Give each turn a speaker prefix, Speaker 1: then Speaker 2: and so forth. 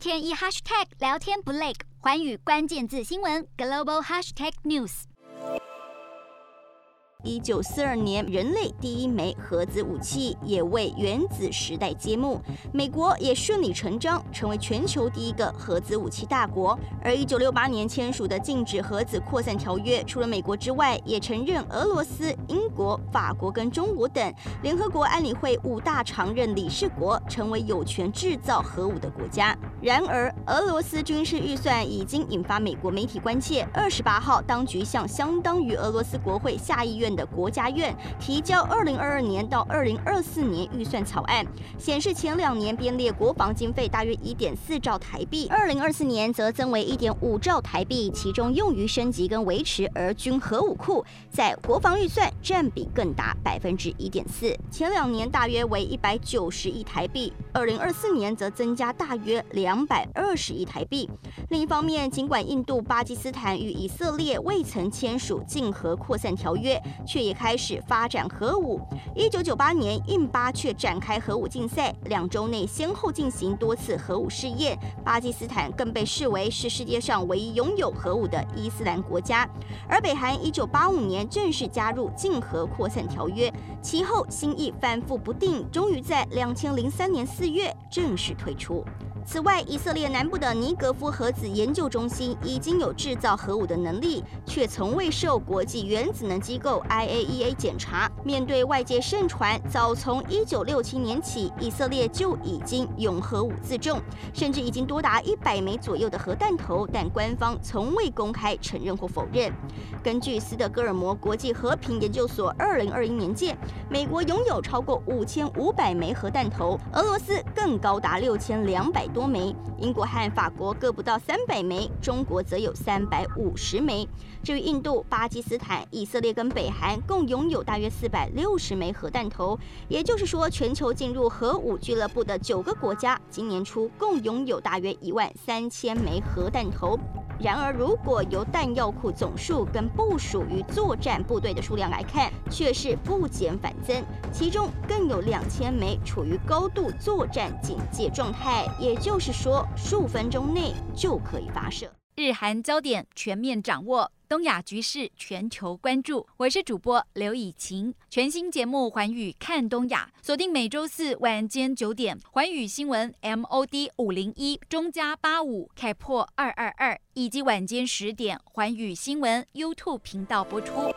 Speaker 1: 天一 hashtag 聊天不累，寰宇关键字新闻 global hashtag news。
Speaker 2: 一九四二年，人类第一枚核子武器也为原子时代揭幕，美国也顺理成章成为全球第一个核子武器大国。而一九六八年签署的禁止核子扩散条约，除了美国之外，也承认俄罗斯、英国、法国跟中国等联合国安理会五大常任理事国，成为有权制造核武的国家。然而，俄罗斯军事预算已经引发美国媒体关切。二十八号，当局向相当于俄罗斯国会下议院。的国家院提交二零二二年到二零二四年预算草案，显示前两年编列国防经费大约一点四兆台币，二零二四年则增为一点五兆台币，其中用于升级跟维持俄军核武库，在国防预算占比更达百分之一点四。前两年大约为一百九十亿台币，二零二四年则增加大约两两百二十亿台币。另一方面，尽管印度、巴基斯坦与以色列未曾签署禁核扩散条约。却也开始发展核武。一九九八年，印巴却展开核武竞赛，两周内先后进行多次核武试验。巴基斯坦更被视为是世界上唯一拥有核武的伊斯兰国家。而北韩一九八五年正式加入禁核扩散条约，其后心意反复不定，终于在两千零三年四月正式退出。此外，以色列南部的尼格夫核子研究中心已经有制造核武的能力，却从未受国际原子能机构 IAEA 检查。面对外界盛传，早从1967年起，以色列就已经拥核武自重，甚至已经多达一百枚左右的核弹头，但官方从未公开承认或否认。根据斯德哥尔摩国际和平研究所2021年鉴，美国拥有超过五千五百枚核弹头，俄罗斯更高达六千两百多枚，英国和法国各不到三百枚，中国则有三百五十枚。至于印度、巴基斯坦、以色列跟北韩，共拥有大约四百六十枚核弹头。也就是说，全球进入核武俱乐部的九个国家，今年初共拥有大约一万三千枚核弹头。然而，如果由弹药库总数跟部署于作战部队的数量来看，却是不减反增，其中更有两千枚处于高度作战警戒状态，也就是说，数分钟内就可以发射。
Speaker 1: 日韩焦点全面掌握，东亚局势全球关注。我是主播刘以晴，全新节目《环宇看东亚》，锁定每周四晚间九点，《环宇新闻》MOD 五零一中加八五开破二二二，以及晚间十点，《环宇新闻》YouTube 频道播出。